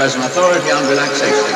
as an authority on relaxation.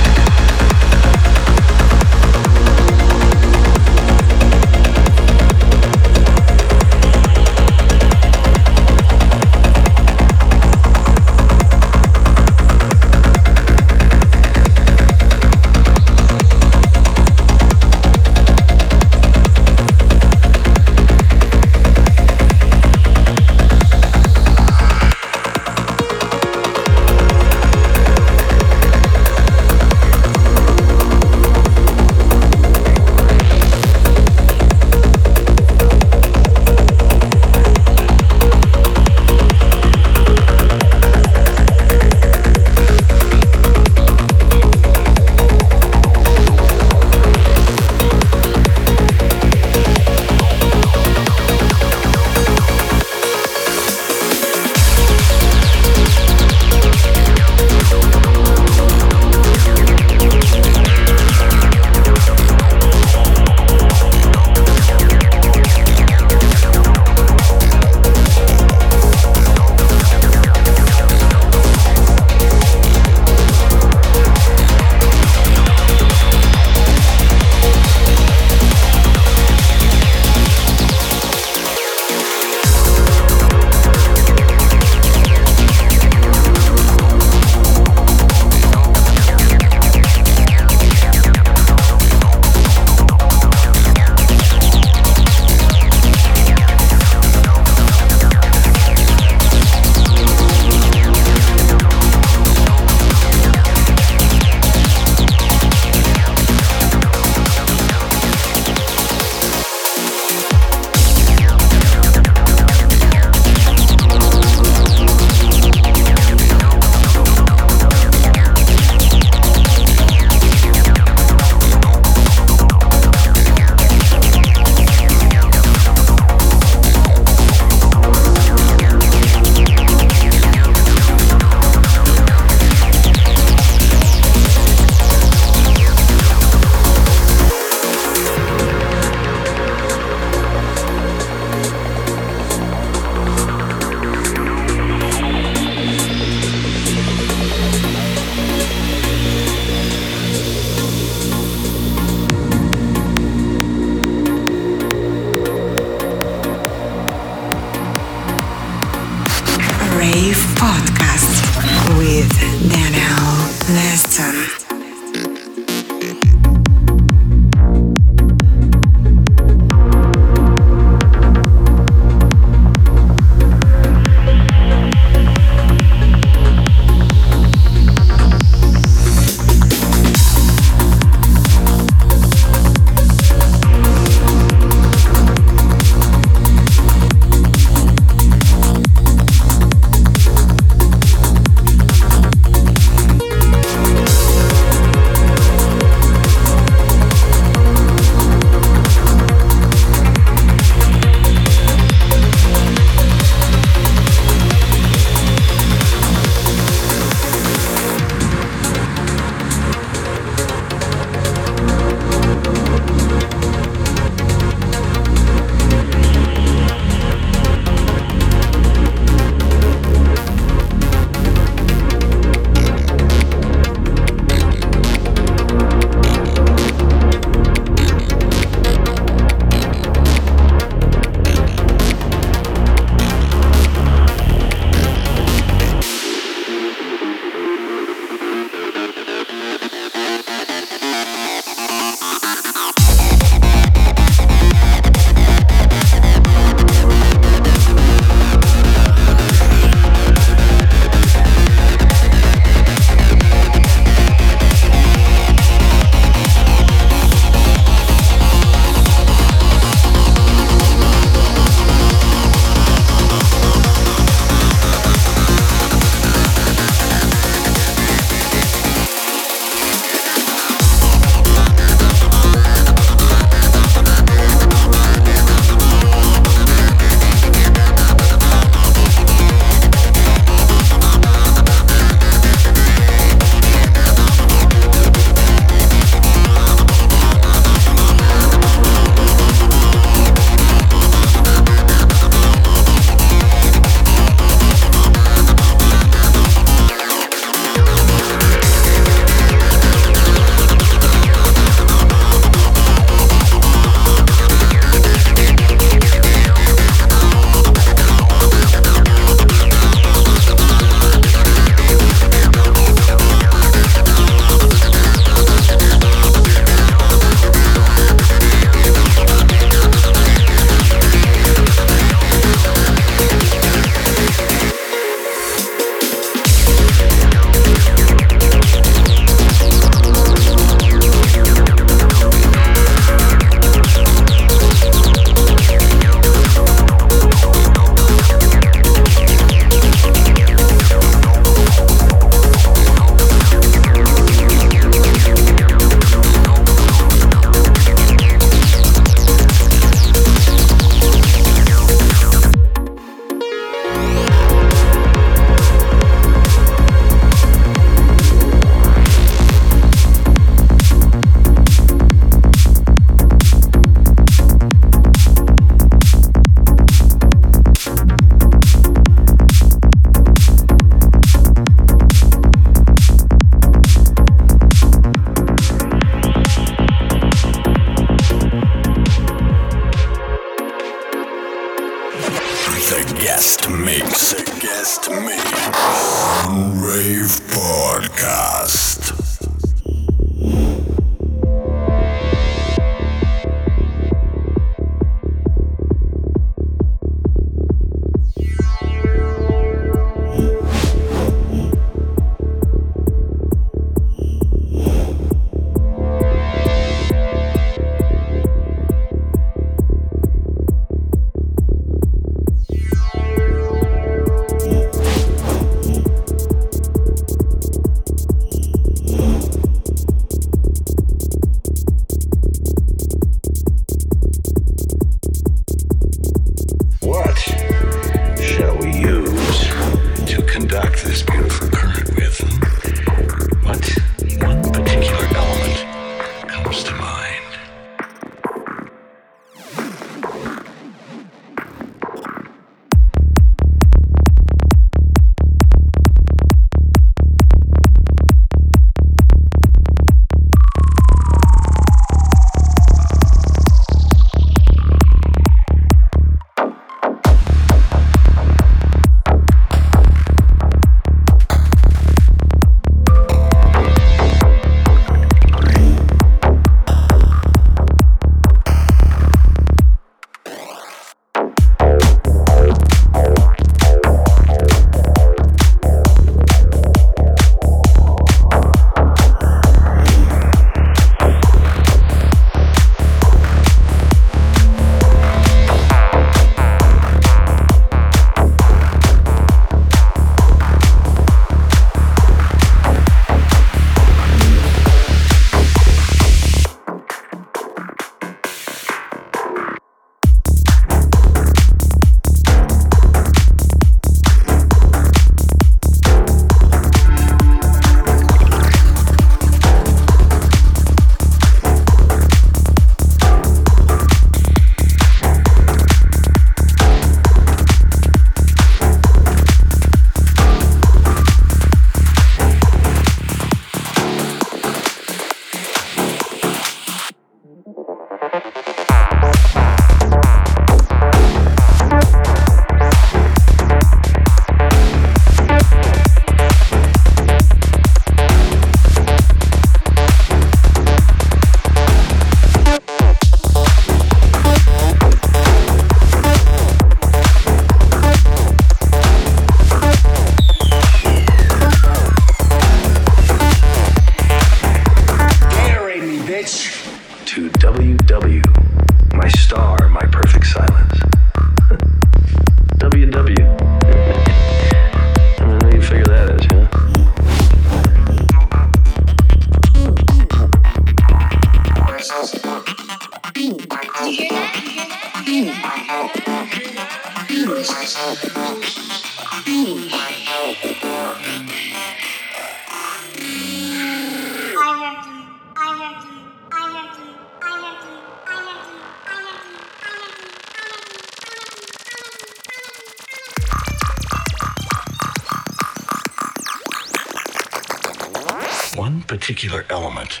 Particular element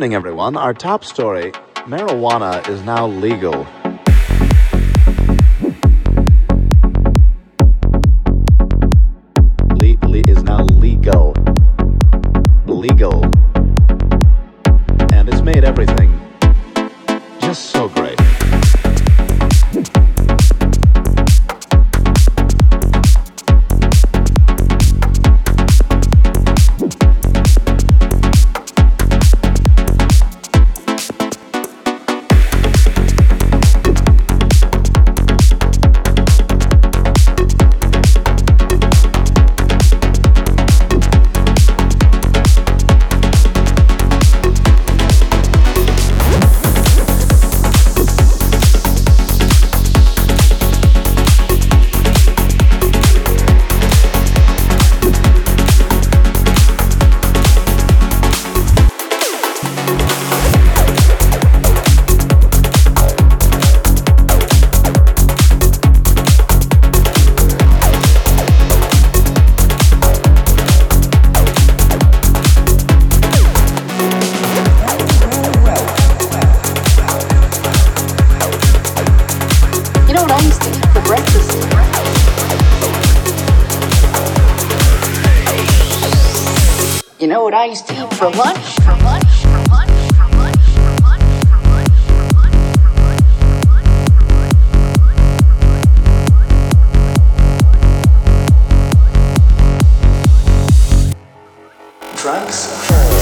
evening, everyone. Our top story marijuana is now legal Trunks.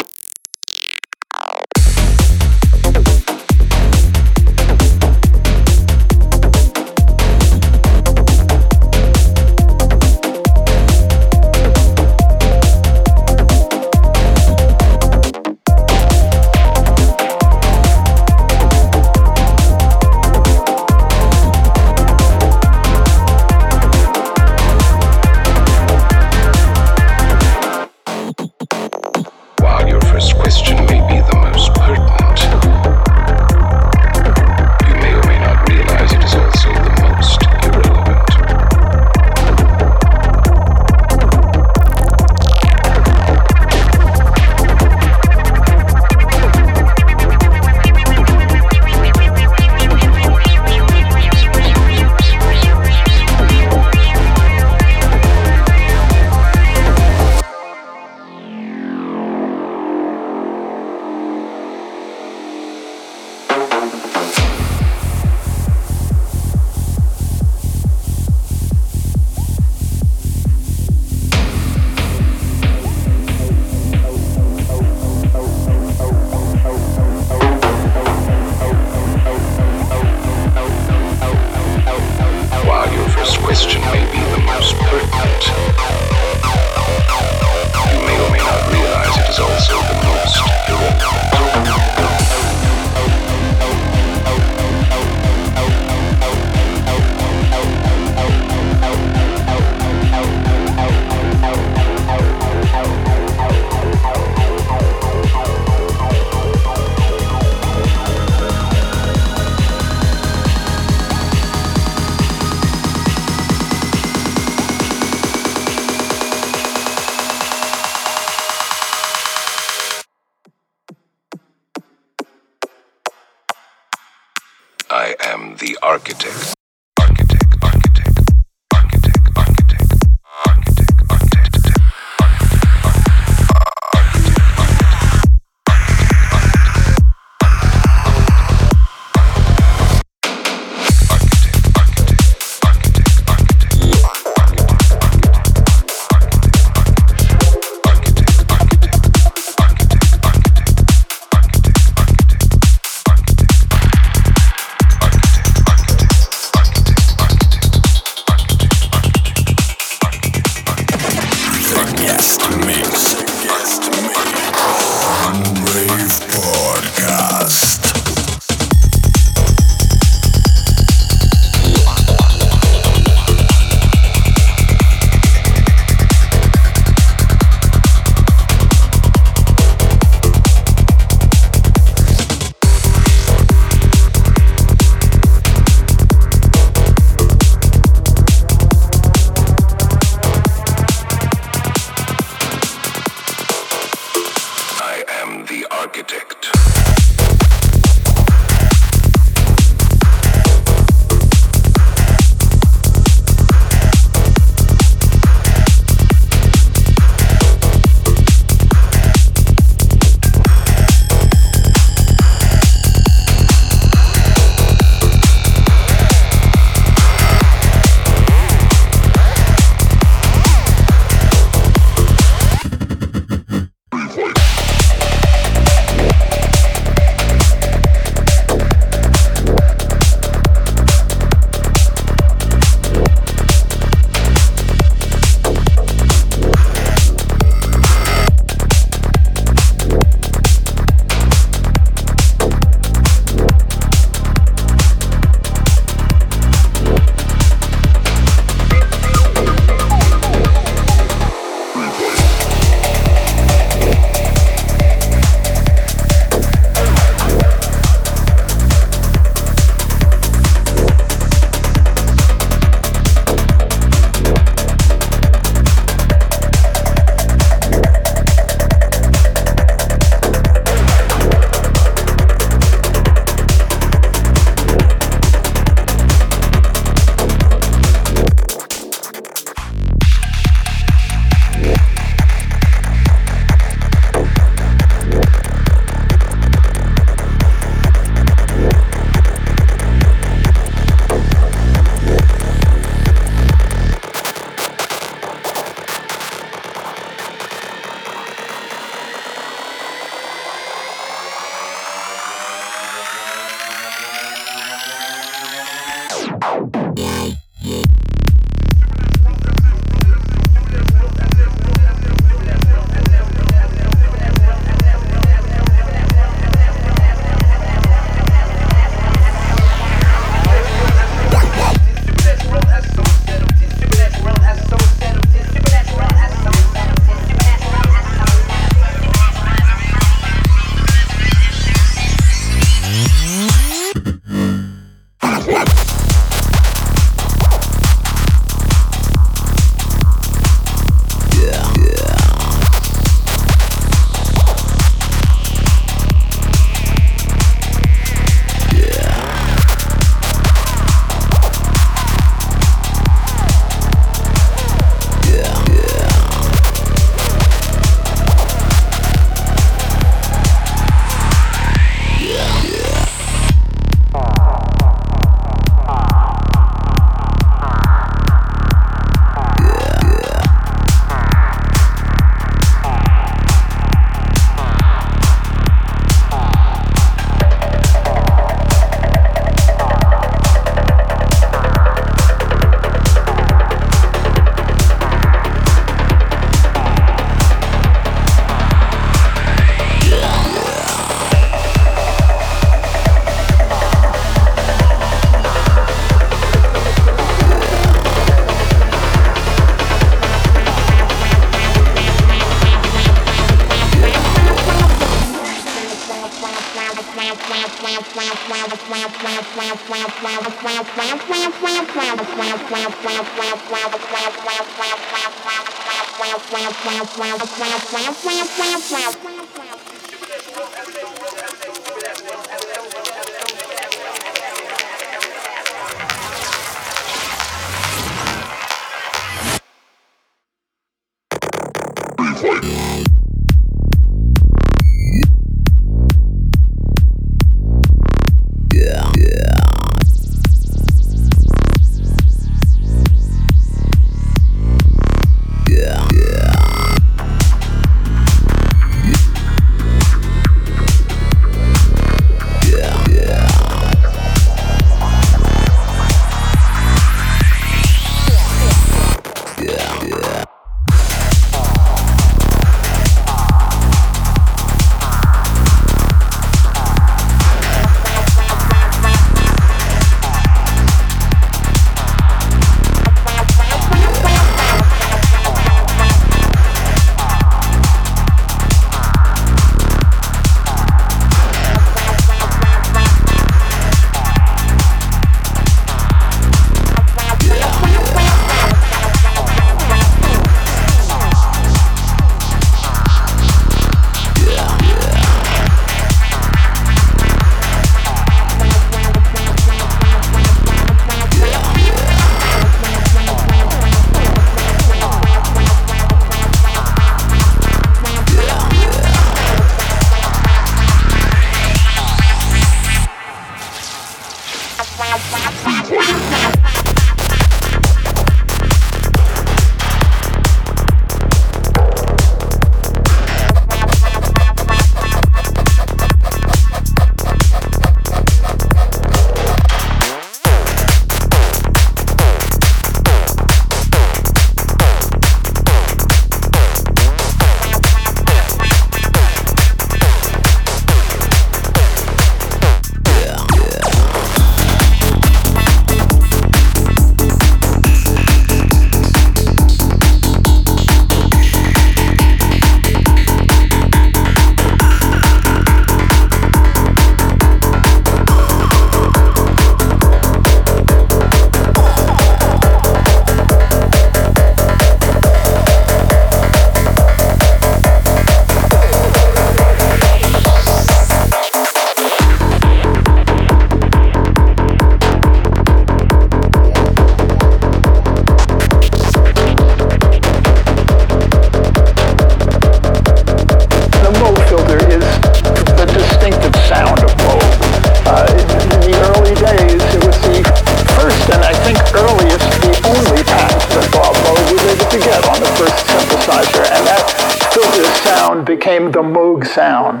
Sound.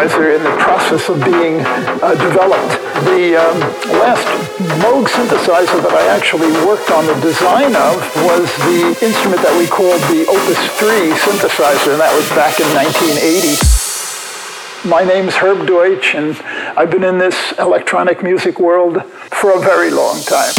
Synthesizer in the process of being uh, developed. The um, last Moog synthesizer that I actually worked on the design of was the instrument that we called the Opus 3 synthesizer, and that was back in 1980. My name's Herb Deutsch, and I've been in this electronic music world for a very long time.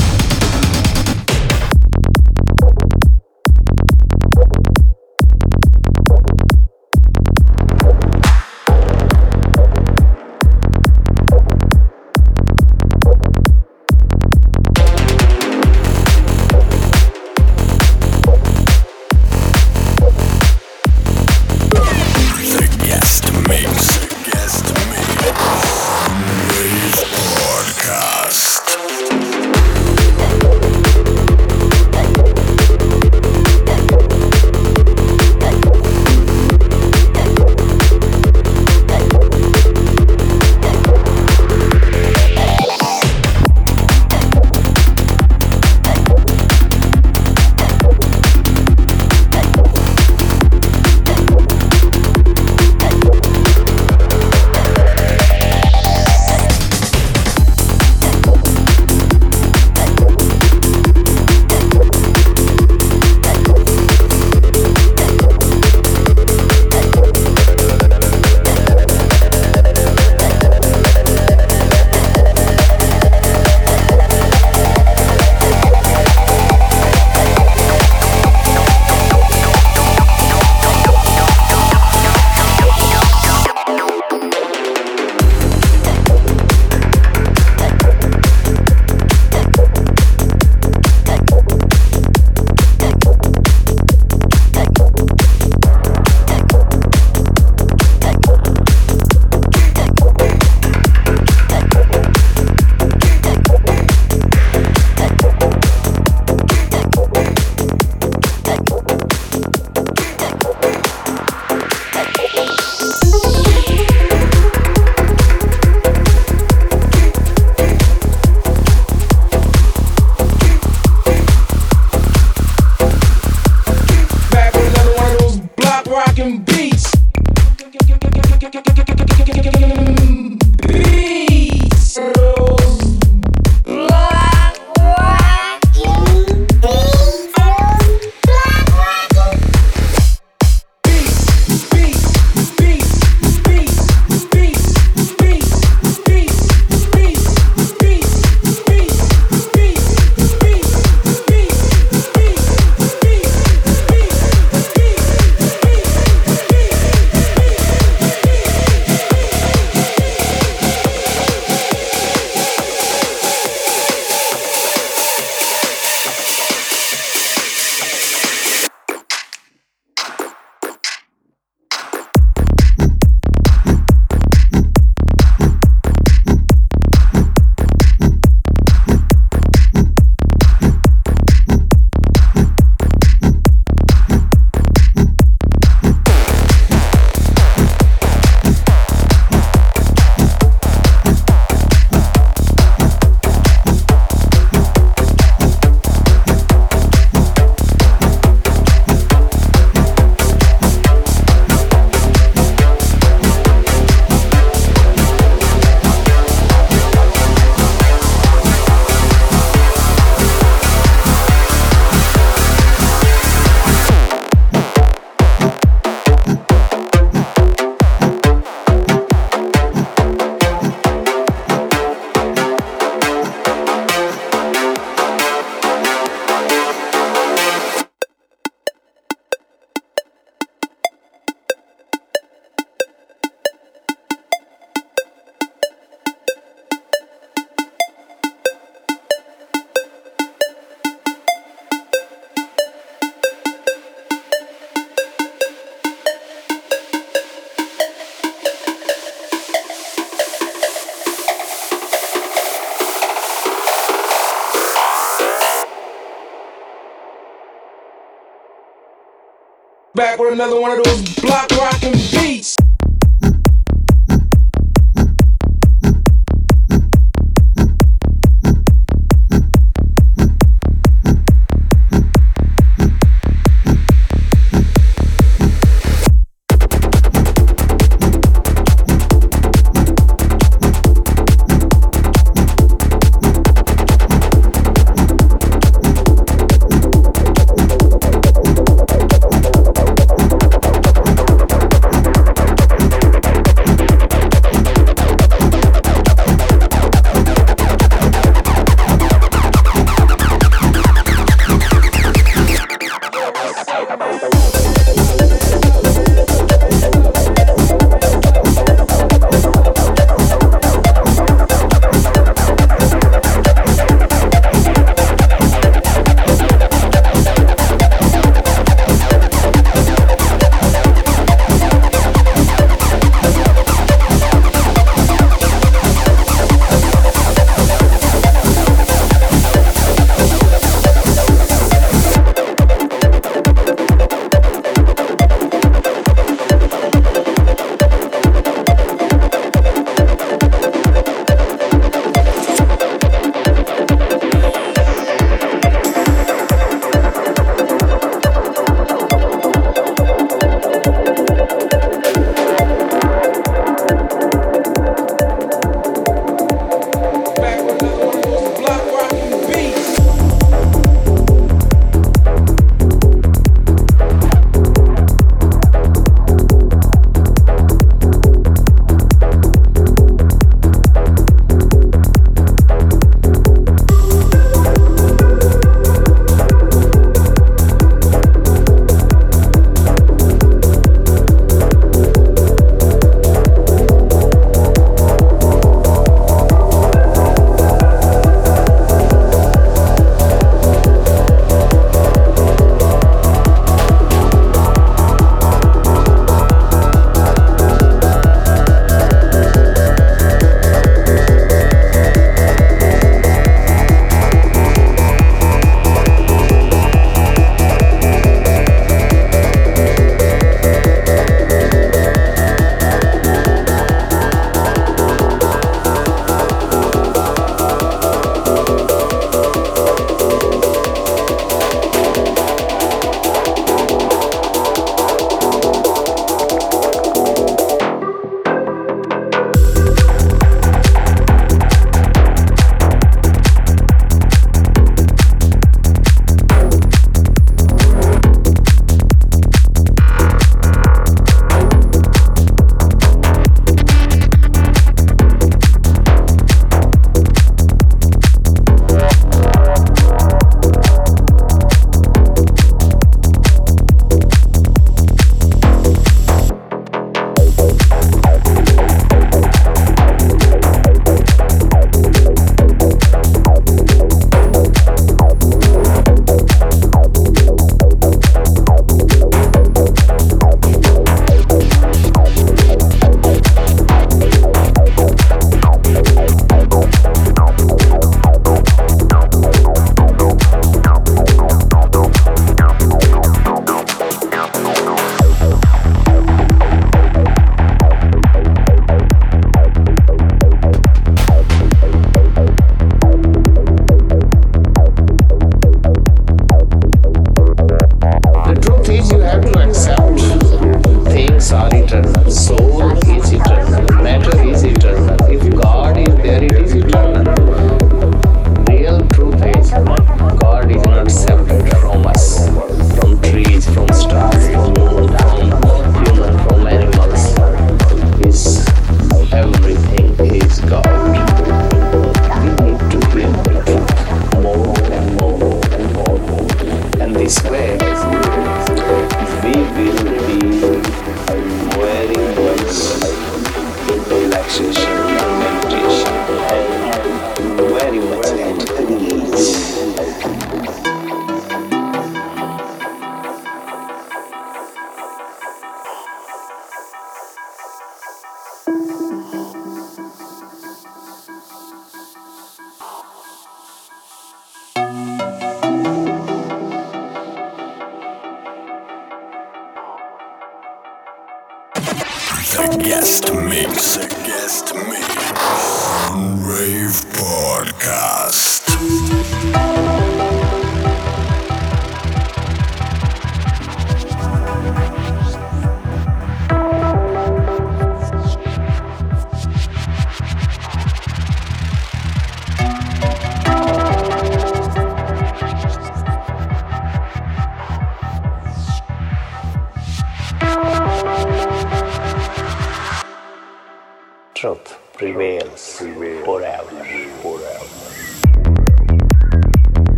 Another one of those